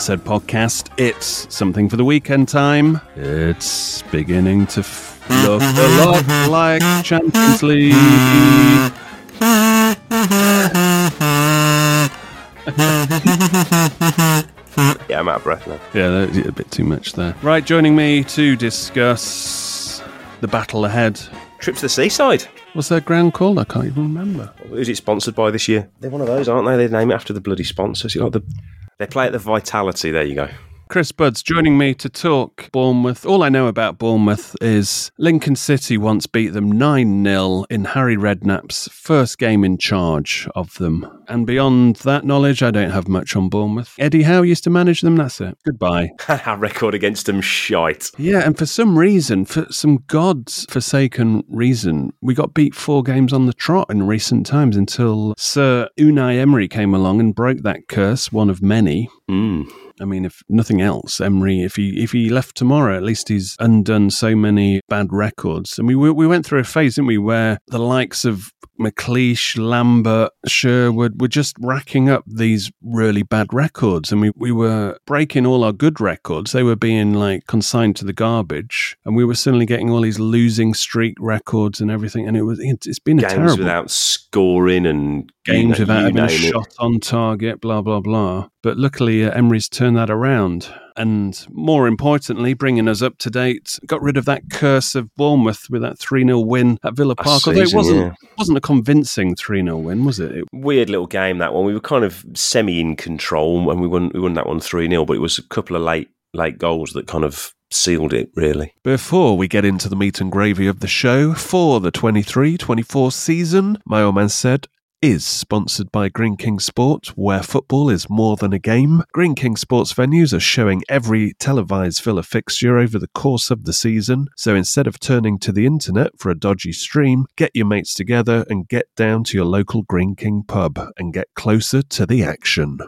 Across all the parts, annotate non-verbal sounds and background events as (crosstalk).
to the My Old Man Said podcast. It's something for the weekend time. It's beginning to f- look a lot like Champions League. Yeah, I'm out of breath now. Yeah, that's a bit too much there. Right, joining me to discuss the battle ahead. Trip to the seaside. What's that ground called? I can't even remember. Who's it sponsored by this year? They're one of those, aren't they? They name it after the bloody sponsors. You like the they play at the Vitality. There you go. Chris Budd's joining me to talk Bournemouth. All I know about Bournemouth is Lincoln City once beat them 9 0 in Harry Redknapp's first game in charge of them. And beyond that knowledge, I don't have much on Bournemouth. Eddie Howe used to manage them, that's it. Goodbye. (laughs) Our record against them shite. Yeah, and for some reason, for some god's forsaken reason, we got beat four games on the trot in recent times until Sir Unai Emery came along and broke that curse, one of many. Mm. I mean, if nothing else, Emery, if he if he left tomorrow, at least he's undone so many bad records. And we we we went through a phase, didn't we, where the likes of McLeish, Lambert, Sherwood were just racking up these really bad records, and we we were breaking all our good records. They were being like consigned to the garbage, and we were suddenly getting all these losing streak records and everything. And it was it, it's been a Games terrible without scoring and games without having a it. shot on target, blah, blah, blah. But luckily, uh, Emery's turned that around. And more importantly, bringing us up to date, got rid of that curse of Bournemouth with that 3 0 win at Villa Park. Although it wasn't, yeah. wasn't a convincing 3 0 win, was it? it? Weird little game that one. We were kind of semi in control, and we won. We won that one three 0 But it was a couple of late late goals that kind of sealed it. Really. Before we get into the meat and gravy of the show for the 23 24 season, my old man said, is sponsored by Greene King Sport, where football is more than a game. Greene King Sports venues are showing every televised Villa fixture over the course of the season, so instead of turning to the internet for a dodgy stream, get your mates together and get down to your local Greene King pub and get closer to the action.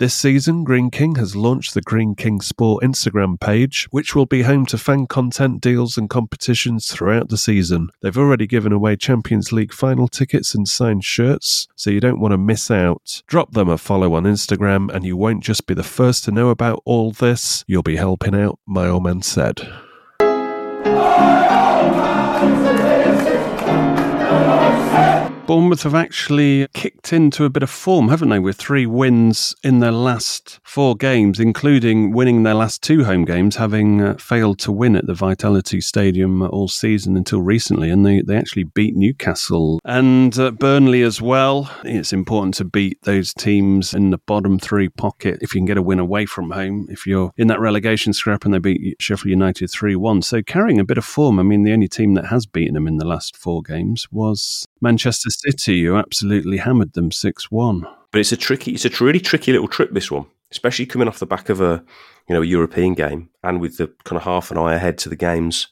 This season, Greene King has launched the Greene King Sport Instagram page, which will be home to fan content, deals, and competitions throughout the season. They've already given away Champions League final tickets and signed shirts, so you don't want to miss out. Drop them a follow on Instagram, and you won't just be the first to know about all this, you'll be helping out, my old man said. Bournemouth have actually kicked into a bit of form, haven't they, with three wins in their last four games, including winning their last two home games, having uh, failed to win at the Vitality Stadium all season until recently. And they, they actually beat Newcastle and uh, Burnley as well. It's important to beat those teams in the bottom three pocket if you can get a win away from home. If you're in that relegation scrap and they beat Sheffield United 3 1. So carrying a bit of form. I mean, the only team that has beaten them in the last four games was Manchester City, who absolutely hammered them 6 1. But it's a tricky, it's a really tricky little trip, this one, especially coming off the back of a, you know, a European game and with the kind of half an eye ahead to the games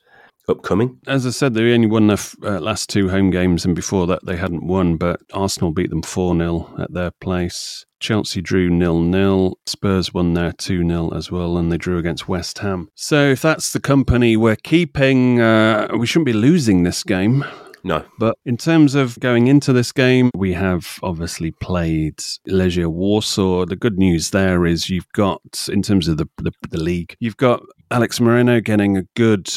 upcoming. As I said, they only won their uh, last two home games, and before that, they hadn't won. But Arsenal beat them 4 0 at their place. Chelsea drew nil nil. Spurs won there 2 0 as well, and they drew against West Ham. So, if that's the company we're keeping, uh, we shouldn't be losing this game. No. But in terms of going into this game, we have obviously played Legia Warsaw. The good news there is you've got, in terms of the, the, the league, you've got Alex Moreno getting a good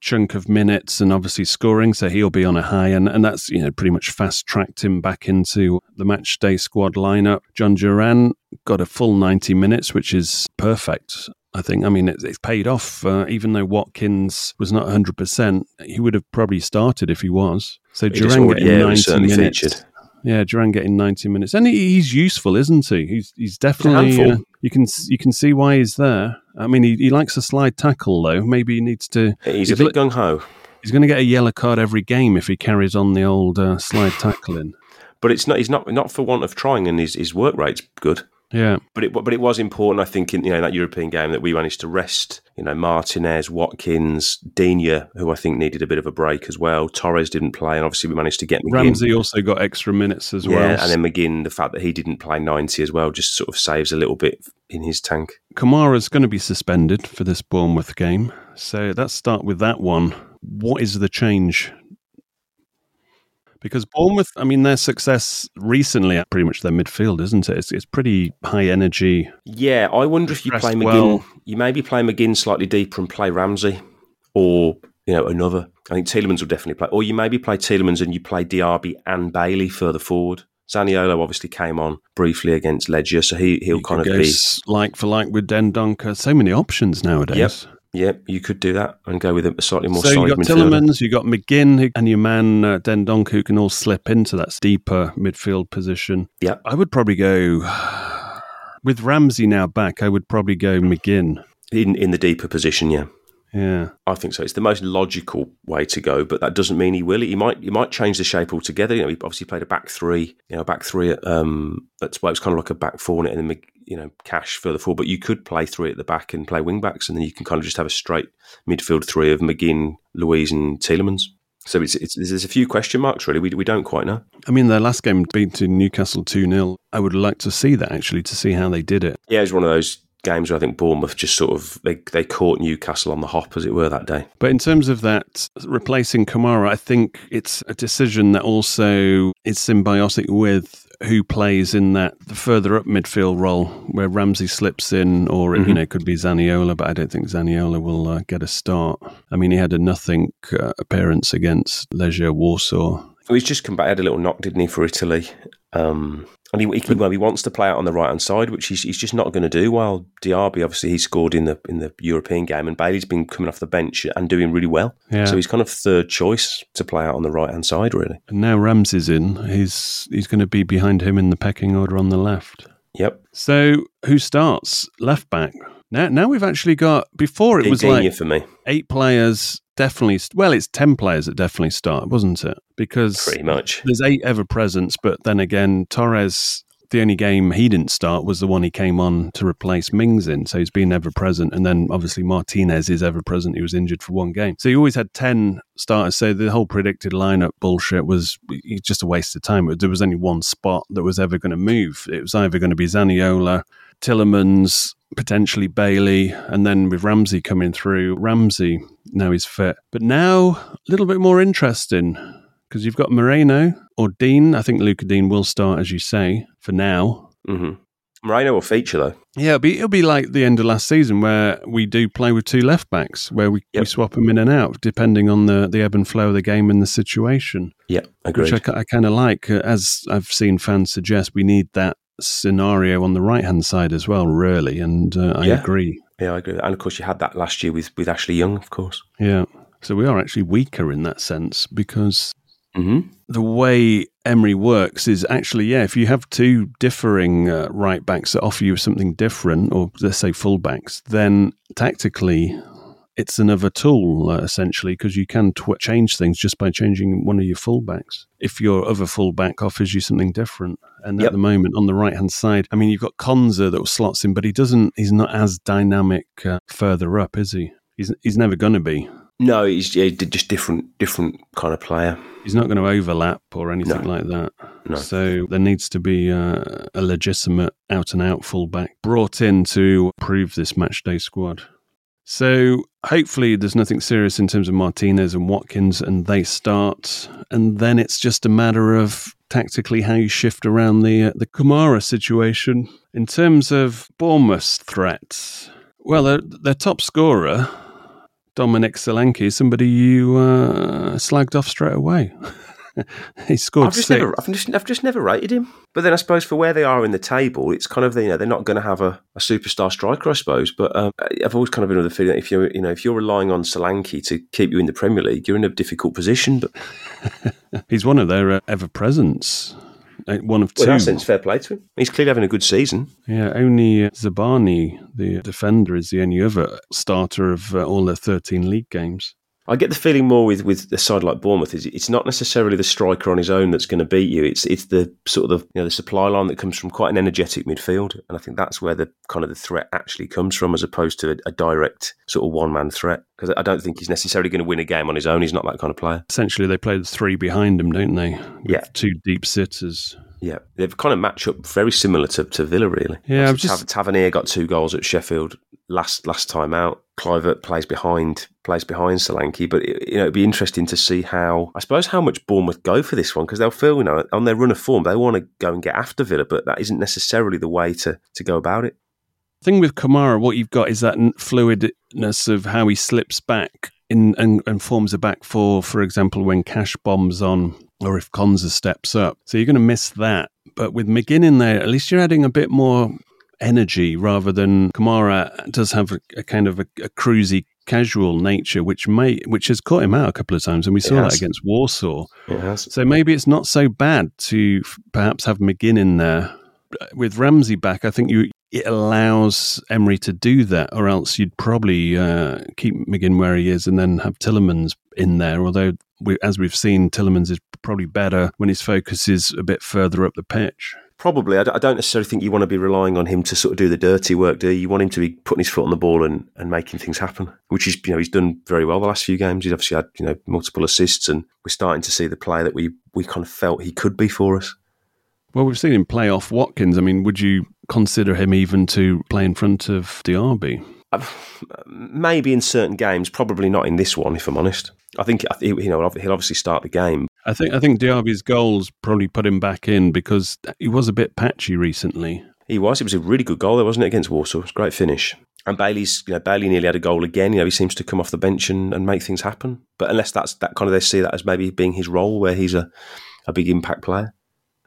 chunk of minutes and obviously scoring, so he'll be on a high, and, and that's you know pretty much fast tracked him back into the match day squad lineup. Jhon Duran got a full ninety minutes, which is perfect. I think. I mean, it's, it's paid off. Uh, even though Watkins was not 100%, he would have probably started if he was. So Duran getting yeah, 90 minutes. featured. Yeah, Duran getting 90 minutes. And he, he's useful, isn't he? He's, he's definitely. Uh, you can you can see why he's there. I mean, he, he likes a slide tackle, though. Maybe he needs to. He's a bit gung ho. He's going to get a yellow card every game if he carries on the old uh, slide tackling. But it's not. He's not not for want of trying, and his, his work rate's good. Yeah. But it but it was important, I think, in you know that European game that we managed to rest. You know, Martinez, Watkins, Digne, who I think needed a bit of a break as well. Torres didn't play, and obviously we managed to get McGinn. Ramsey also got extra minutes as yeah, well. and then McGinn, the fact that he didn't play ninety as well, just sort of saves a little bit in his tank. Kamara's going to be suspended for this Bournemouth game. So let's start with that one. What is the change? Because Bournemouth, I mean, their success recently at pretty much their midfield, isn't it? It's, it's pretty high energy. Yeah, I wonder if you play McGinn. well. You maybe play McGinn slightly deeper and play Ramsey, or you know another. I think Tielemans will definitely play, or you maybe play Tielemans and you play Diaby and Bailey further forward. Zaniolo obviously came on briefly against Legia, so he he'll You kind of be. like for like with Dendoncker. So many options nowadays. Yep. Yep, you could do that and go with a slightly more so you got midfielder. Tielemans, you got McGinn, who- and your man uh, Dendoncker, who can all slip into that deeper midfield position. Yeah. I would probably go with Ramsey now back. I would probably go McGinn. in in the deeper position. Yeah, Yeah. I think so. It's the most logical way to go, but that doesn't mean he will. He might he might change the shape altogether. You know, he obviously played a back three. You know, back three. At, um, that's why it's kind of like a back four, and then you know Cash further forward. But you could play three at the back and play wing backs, and then you can kind of just have a straight midfield three of McGinn, Luiz, and Tielemans. So it's, it's there's a few question marks really. We we don't quite know. I mean, their last game beat Newcastle 2 0. I would like to see that actually, to see how they did it. Yeah, it was one of those games where I think Bournemouth just sort of they they caught Newcastle on the hop, as it were, that day. But in terms of that, replacing Kamara, I think it's a decision that also is symbiotic with who plays in that the further up midfield role where Ramsey slips in, or you know, it could be Zaniolo, but I don't think Zaniolo will uh, get a start. I mean, he had a nothing uh, appearance against Legia Warsaw. He's just come back. Had a little knock, didn't he, for Italy? Um, and he, he, well, he wants to play out on the right hand side, which he's, he's just not going to do. While Diaby, obviously, he scored in the in the European game, and Bailey's been coming off the bench and doing really well. Yeah. So he's kind of third choice to play out on the right hand side, really. And now Ramsey's in. He's he's going to be behind him in the pecking order on the left. Yep. So who starts left back? Now, now we've actually got. Before it was like for me, eight players definitely. Well, it's ten players that definitely start, wasn't it? Because pretty much. there's eight ever presents, but then again, Torres. The only game he didn't start was the one he came on to replace Mings in, so he's been ever present. And then obviously Martinez is ever present. He was injured for one game, so you always had ten starters. So the whole predicted lineup bullshit was just a waste of time. There was only one spot that was ever going to move. It was either going to be Zaniolo, Tielemans, potentially Bailey, and then with Ramsey coming through, Ramsey now he's fit. But now a little bit more interesting because you've got Moreno or Digne. I think Luca Digne will start, as you say, for now. hmm Moreno will feature though. Yeah, it'll be, it'll be like the end of last season where we do play with two left backs, where we, Yep. we swap them in and out depending on the, the ebb and flow of the game and the situation, Yeah, agreed. which I, kind of like. Uh, As I've seen fans suggest, we need that scenario on the right hand side as well, really. And uh, I Yeah. agree. yeah, I agree. And of course, you had that last year with with Ashley Young, of course. Yeah. So we are actually weaker in that sense because hmm the way Emery works is actually, yeah, if you have two differing uh, right backs that offer you something different, or let's say full backs, then tactically it's another tool uh, essentially because you can tw- change things just by changing one of your fullbacks. If your other fullback offers you something different. And Yep. at the moment on the right hand side, I mean, you've got Konsa that slots in, but he doesn't, he's not as dynamic uh, further up, is he? He's, he's never going to be. No, he's yeah, just different different kind of player. He's not going to overlap or anything No. like that. No. So there needs to be uh, a legitimate out and out fullback brought in to prove this match day squad. So hopefully there's nothing serious in terms of Martinez and Watkins and they start and then it's just a matter of tactically how you shift around the uh, the Kamara situation in terms of Bournemouth's threats. Well, their, their top scorer Dominic Solanke somebody you uh, slagged off straight away. (laughs) (laughs) he scored I've just six. never, I've just, I've just never rated him. But then I suppose for where they are in the table, it's kind of you know they're not going to have a, a superstar striker, I suppose. But um, I've always kind of been of the feeling that if you're you know if you're relying on Solanke to keep you in the Premier League, you're in a difficult position. But (laughs) He's one of their uh, ever presents. Uh, One of two. well, in that sense, fair play to him. He's clearly having a good season. Yeah, only uh, Zabarnyi, the defender, is the only other starter of uh, all their 13 league games. I get the feeling more with, with a side like Bournemouth is it's not necessarily the striker on his own that's going to beat you. It's it's the sort of the you know the supply line that comes from quite an energetic midfield, and I think that's where the kind of the threat actually comes from, as opposed to a, a direct sort of one man threat. Because I don't think he's necessarily going to win a game on his own. He's not that kind of player. Essentially, they play the three behind him, don't they? With Yeah. Two deep sitters. Yeah, they've kind of match up very similar to, to Villa, really. Yeah, I'm just- Tav- Tavernier got two goals at Sheffield last last time out. Kluivert plays behind plays behind Solanke, but it, you know it'd be interesting to see how I suppose how much Bournemouth go for this one because they'll feel you know on their run of form they want to go and get after Villa, but that isn't necessarily the way to to go about it. thing with Kamara, what you've got is that fluidness of how he slips back in and, and forms a back four, for example, when Cash bombs on or if Konsa steps up. So you're going to miss that. But with McGinn in there, at least you're adding a bit more energy rather than Kamara does have a, a kind of a, a cruisy casual nature, which may which has caught him out a couple of times, and we saw that against Warsaw. So maybe it's not so bad to f- perhaps have McGinn in there. With Ramsey back, I think you it allows Emery to do that, or else you'd probably uh, keep McGinn where he is and then have Tielemans in there. Although, we, as we've seen, Tielemans is probably better when his focus is a bit further up the pitch. Probably, I don't necessarily think you want to be relying on him to sort of do the dirty work, do you? You want him to be putting his foot on the ball and, and making things happen, which is you know he's done very well the last few games. He's obviously had you know multiple assists, and we're starting to see the player that we we kind of felt he could be for us. Well, we've seen him play off Watkins. I mean, would you consider him even to play in front of Diaby? Maybe in certain games, probably not in this one. If I'm honest, I think you know he'll obviously start the game. I think I think Diaby's goals probably put him back in because he was a bit patchy recently. He was. It was a really good goal, there wasn't it, against Warsaw? It was a great finish. And Bailey's, you know, Bailey nearly had a goal again. You know, he seems to come off the bench and, and make things happen. But unless that's that kind of they see that as maybe being his role, where he's a, a big impact player,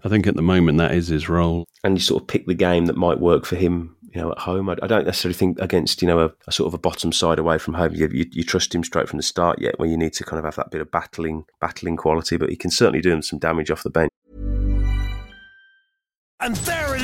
I think at the moment that is his role. and you sort of pick the game that might work for him. You know, at home, I, I don't necessarily think against you know a, a sort of a bottom side away from home. You, you, you trust him straight from the start yet, where you need to kind of have that bit of battling, battling quality. But he can certainly do him some damage off the bench. And there it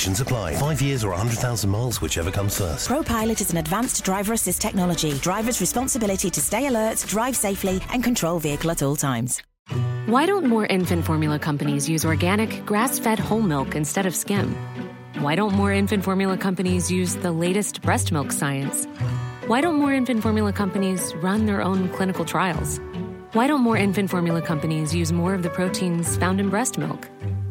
apply. Five years or 100,000 miles, whichever comes first. ProPilot is an advanced driver assist technology. Driver's responsibility to stay alert, drive safely, and control vehicle at all times. Why don't more infant formula companies use organic, grass fed whole milk instead of skim? Why don't more infant formula companies use the latest breast milk science? Why don't more infant formula companies run their own clinical trials? Why don't more infant formula companies use more of the proteins found in breast milk?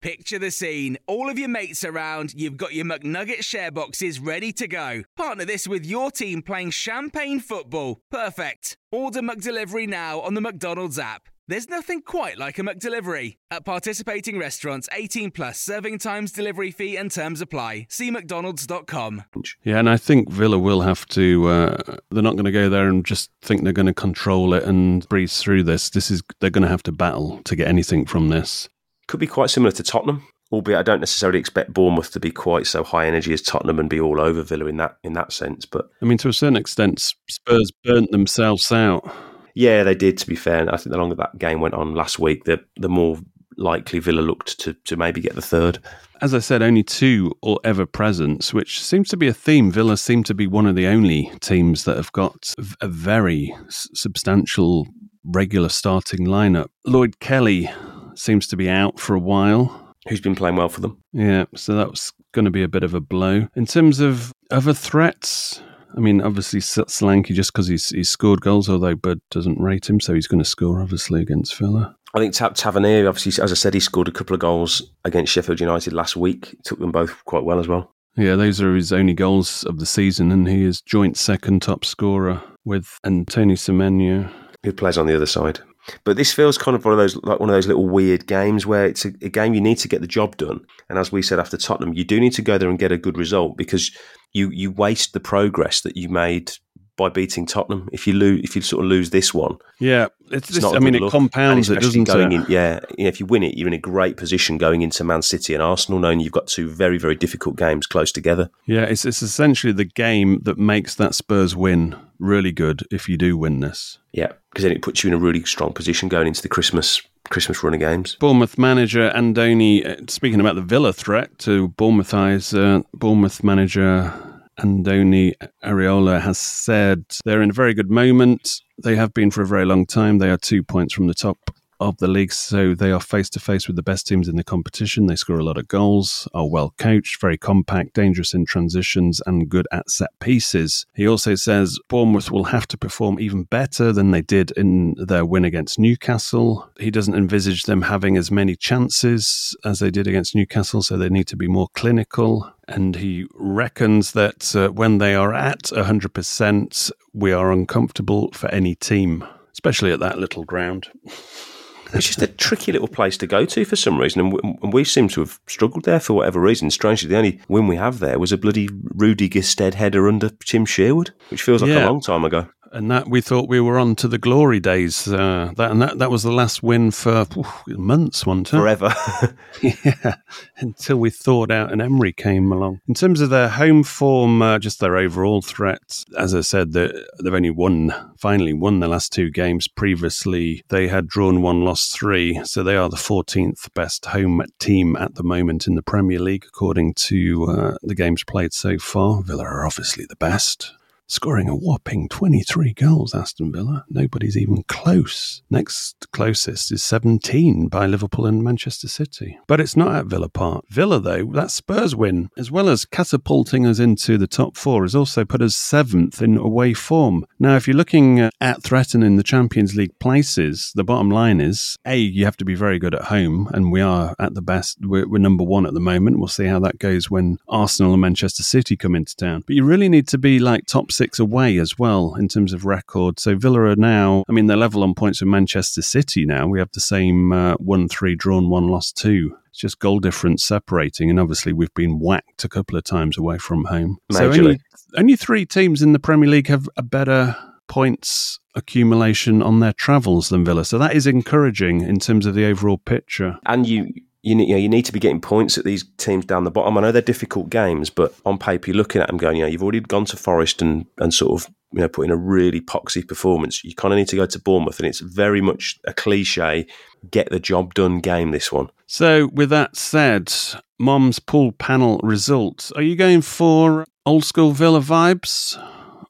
Picture the scene. All of your mates around, you've got your McNugget share boxes ready to go. Partner this with your team playing champagne football. Perfect. Order McDelivery now on the McDonald's app. There's nothing quite like a McDelivery. At participating restaurants, 18 plus serving times, delivery fee, and terms apply. See McDonald's.com. Yeah, and I think Villa will have to. Uh, they're not going to go there and just think they're going to control it and breeze through this. This is they're going to have to battle to get anything from this. Could be quite similar to Tottenham, albeit I don't necessarily expect Bournemouth to be quite so high energy as Tottenham and be all over Villa in that in that sense. But I mean, to a certain extent, Spurs burnt themselves out. Yeah, they did. To be fair, and I think the longer that game went on last week, the the more likely Villa looked to to maybe get the third. As I said, only two or ever presence, which seems to be a theme. Villa seem to be one of the only teams that have got a very substantial regular starting lineup. Lloyd Kelly seems to be out for a while. Who's been playing well for them? Yeah, so that was going to be a bit of a blow. In terms of other threats, I mean, obviously Solanke just because he's, he's scored goals, although Budd doesn't rate him, so he's going to score obviously against Villa. I think Tap Tavernier, obviously, as I said, he scored a couple of goals against Sheffield United last week. Took them both quite well as well. Yeah, those are his only goals of the season, and he is joint second top scorer with Antonio Semenyo. Who plays on the other side? But this feels kind of one of those like one of those little weird games where it's a, a, game you need to get the job done. And as we said after Tottenham, you do need to go there and get a good result because you you waste the progress that you made by beating Tottenham. If you lose, if you sort of lose this one, yeah, it's, it's I mean, it compounds it, doesn't going it? In, yeah, if you win it, you're in a great position going into Man City and Arsenal, knowing you've got two very very difficult games close together. Yeah, it's it's essentially the game that makes that Spurs win really good if you do win this. Yeah, because then it puts you in a really strong position going into the Christmas Christmas run of games. Bournemouth manager Andoni, uh, speaking about the Villa threat to Bournemouth eyes, uh, Bournemouth manager Andoni Iraola has said they're in a very good moment. They have been for a very long time. They are two points from the top of the league, so they are face to face with the best teams in the competition. They score a lot of goals, are well coached, very compact, dangerous in transitions, and good at set pieces. He also says Bournemouth will have to perform even better than they did in their win against Newcastle. He doesn't envisage them having as many chances as they did against Newcastle, so they need to be more clinical. And he reckons that uh, when they are at 100%, we are uncomfortable for any team, especially at that little ground. (laughs) It's just a tricky little place to go to for some reason, and we, and we, seem to have struggled there for whatever reason. Strangely, the only win we have there was a bloody Rudy Gestede header under Tim Sherwood, which feels like Yeah. a long time ago. And that we thought we were on to the glory days. Uh, that and that that was the last win for oof, months, wasn't it? Forever. (laughs) (laughs) yeah, until we thawed out and Emery came along. In terms of their home form, uh, just their overall threat, as I said, they- they've only won, finally won the last two games. Previously, they had drawn one, lost three, so they are the 14th best home team at the moment in the Premier League, according to uh, the games played so far. Villa are obviously the best. Scoring a whopping 23 goals, Aston Villa. Nobody's even close. Next closest is 17 by Liverpool and Manchester City. But it's not at Villa Park. Villa, though, that Spurs win, as well as catapulting us into the top four, has also put us seventh in away form. Now, if you're looking at threatening the Champions League places, the bottom line is A, you have to be very good at home, and we are at the best. We're, we're number one at the moment. We'll see how that goes when Arsenal and Manchester City come into town. But you really need to be like top six away as well in terms of record. So Villa are now, I mean, they're level on points with Manchester City now. We have the same uh, 1 3 drawn, 1 lost 2. It's just goal difference separating. And obviously, we've been whacked a couple of times away from home. So only, only three teams in the Premier League have a better points accumulation on their travels than Villa. So that is encouraging in terms of the overall picture. and you you need, you, know, you need to be getting points at these teams down the bottom. I know they're difficult games, but on paper, you're looking at them going, you know, you've already gone to Forest and, and sort of, you know, put in a really poxy performance. You kind of need to go to Bournemouth, and it's very much a cliche, get the job done game, this one. So, with that said, Mom's pool panel results. Are you going for old school Villa vibes?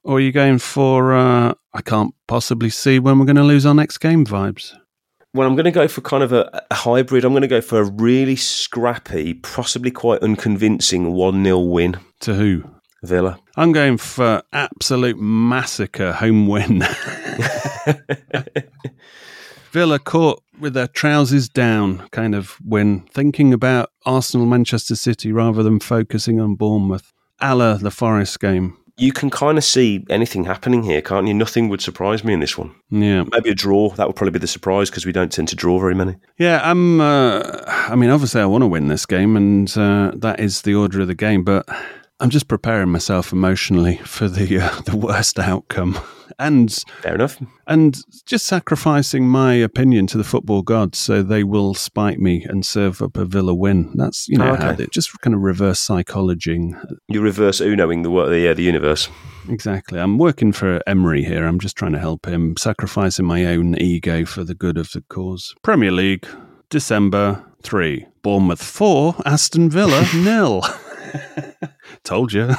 Or are you going for, uh, I can't possibly see when we're going to lose our next game vibes? Well, I'm going to go for kind of a, a hybrid. I'm going to go for a really scrappy, possibly quite unconvincing 1 0 win. To who? Villa. I'm going for absolute massacre home win. (laughs) Villa caught with their trousers down kind of win, thinking about Arsenal, Manchester City rather than focusing on Bournemouth. A la the Forest game. You can kind of see anything happening here, can't you? Nothing would surprise me in this one. Yeah. Maybe a draw. That would probably be the surprise because we don't tend to draw very many. Yeah, I'm. Uh, I mean, obviously, I want to win this game, and uh, that is the order of the game. But I'm just preparing myself emotionally for the uh, (laughs) the worst outcome, and Fair enough. and just sacrificing my opinion to the football gods so they will spite me and serve up a Villa win. That's you know Oh, okay. they just kind of reverse psychology. You reverse Unoing the, the, yeah, the universe. Exactly. I'm working for Emery here. I'm just trying to help him, sacrificing my own ego for the good of the cause. Premier League, December 3. Bournemouth 4, Aston Villa (laughs) nil. (laughs) Told you.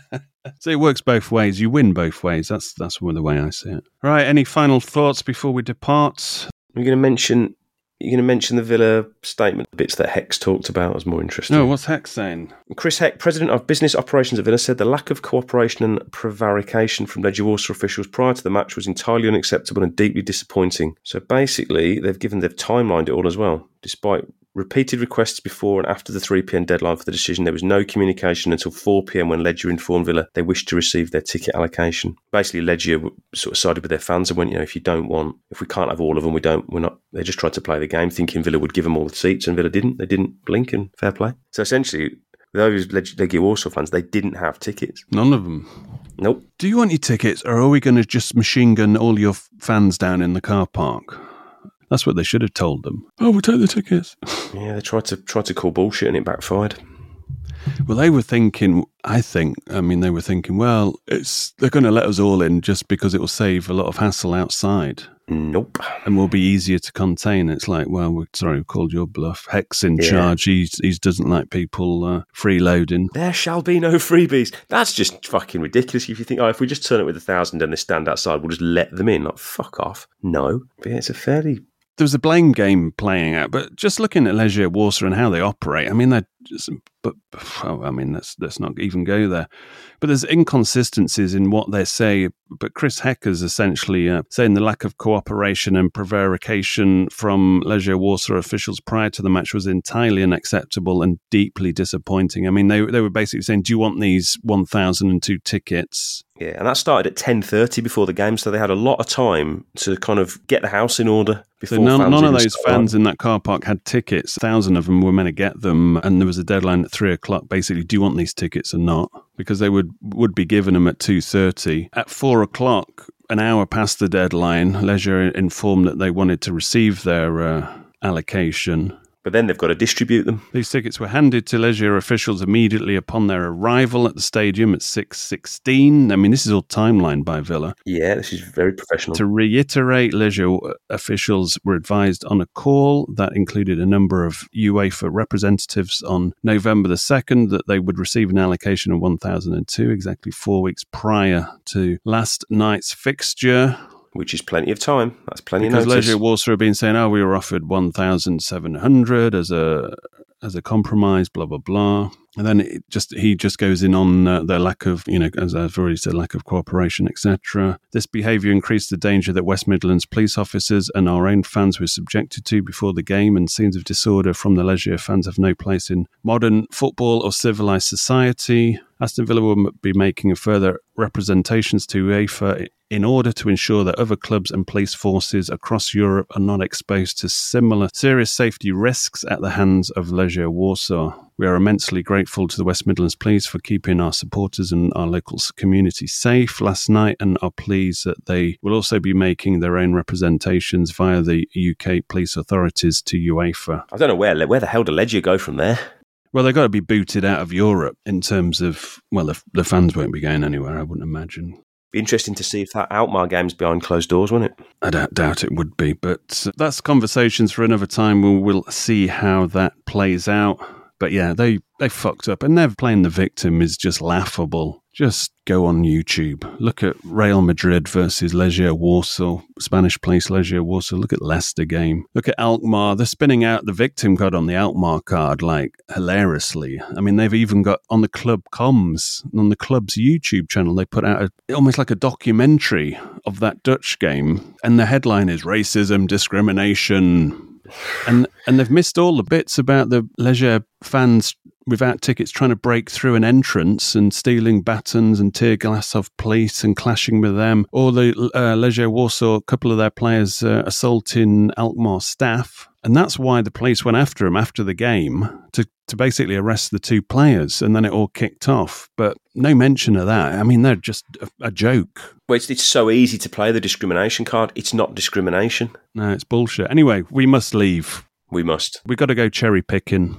(laughs) so it works both ways. You win both ways. That's that's the way I see it. Right. Any final thoughts before we depart? You're going to mention. You're going to mention the Villa statement bits that Heck's talked about was more interesting. No, what's Heck's saying? Chris Heck, president of business operations at Villa, said the lack of cooperation and prevarication from Legia Warsaw officials prior to the match was entirely unacceptable and deeply disappointing. So basically, they've given they've timelined it all as well. Despite repeated requests before and after the 3 p.m. deadline for the decision, there was no communication until 4 p.m. when Legia informed Villa they wished to receive their ticket allocation. Basically, Legia sort of sided with their fans and went, you know, if you don't want, if we can't have all of them, we don't, we're not. They just tried to play the game, thinking Villa would give them all the seats, and Villa didn't. They didn't blink, and fair play. So essentially, those Legia Warsaw fans, they didn't have tickets. None of them. Nope. Do you want your tickets, or are we going to just machine gun all your fans down in the car park? That's what they should have told them. Oh, we'll take the tickets. (laughs) Yeah, they tried to tried to call bullshit and it backfired. Well, they were thinking. I think. I mean, they were thinking. Well, it's they're going to let us all in just because it will save a lot of hassle outside Nope. and will be easier to contain. It's like, well, we're sorry, we called your bluff. Heck's in Yeah. charge. He he doesn't like people uh, freeloading. There shall be no freebies. That's just fucking ridiculous. If you think, oh, if we just turn it with a thousand and they stand outside, we'll just let them in. Like, fuck off. No. But yeah, it's a fairly. There was a blame game playing out, but just looking at Legia Warsaw and how they operate, I mean, they're just, but I mean, let's let's not even go there. But there's inconsistencies in what they say. But Chris Hecker's essentially uh, saying the lack of cooperation and prevarication from Legia Warsaw officials prior to the match was entirely unacceptable and deeply disappointing. I mean, they they were basically saying, "Do you want these 1,002 tickets?" Yeah, and that started at ten thirty before the game, so they had a lot of time to kind of get the house in order before. So none, none of those fans in that car park had tickets. A thousand of them were meant to get them, and there was a deadline at three o'clock. Basically, do you want these tickets or not? Because they would would be given them at two thirty. At four o'clock, an hour past the deadline, Legia informed that they wanted to receive their uh, allocation. But then they've got to distribute them. These tickets were handed to Legia officials immediately upon their arrival at the stadium at six sixteen. I mean, this is all timelined by Villa. Yeah, this is very professional. To reiterate, Legia officials were advised on a call that included a number of UEFA representatives on November the 2nd that they would receive an allocation of 1,002, exactly four weeks prior to last night's fixture. Which is plenty of time. That's plenty Because of notice. Legia Warsaw have been saying, oh, we were offered 1,700 as a as a compromise, blah blah blah, and then just he just goes in on uh, the lack of you know as I've already said, lack of cooperation, etc. This behaviour increased the danger that West Midlands police officers and our own fans were subjected to before the game, and scenes of disorder from the Legia fans have no place in modern football or civilised society. Aston Villa will be making further representations to UEFA in order to ensure that other clubs and police forces across Europe are not exposed to similar serious safety risks at the hands of Legia Warsaw. We are immensely grateful to the West Midlands Police for keeping our supporters and our local community safe last night and are pleased that they will also be making their own representations via the UK police authorities to UEFA. I don't know where where the hell did Legia go from there. Well, they've got to be booted out of Europe in terms of, well, the, the fans won't be going anywhere, I wouldn't imagine. Be interesting to see if that Alkmaar game's behind closed doors, won't it? I doubt, doubt it would be, but uh, that's conversations for another time. We'll, we'll see how that plays out. But yeah, they they fucked up, and they're playing the victim is just laughable. Just go on YouTube, look at Real Madrid versus Legia Warsaw, Spanish place Legia Warsaw. Look at Leicester game. Look at Alkmaar. They're spinning out the victim card on the Alkmaar card like hilariously. I mean, they've even got on the club comms on the club's YouTube channel. They put out a, almost like a documentary of that Dutch game, and the headline is racism, discrimination, and and they've missed all the bits about the Legia fans without tickets trying to break through an entrance and stealing batons and tear gas off police and clashing with them, or the uh, Legia Warsaw, a couple of their players uh, assaulting Alkmaar staff. And that's why the police went after him after the game to, to basically arrest the two players, and then it all kicked off. But no mention of that. I mean, they're just a, a joke. Well, it's, it's so easy to play the discrimination card. It's not discrimination. No, it's bullshit. Anyway, we must leave. We must. We've got to go cherry picking.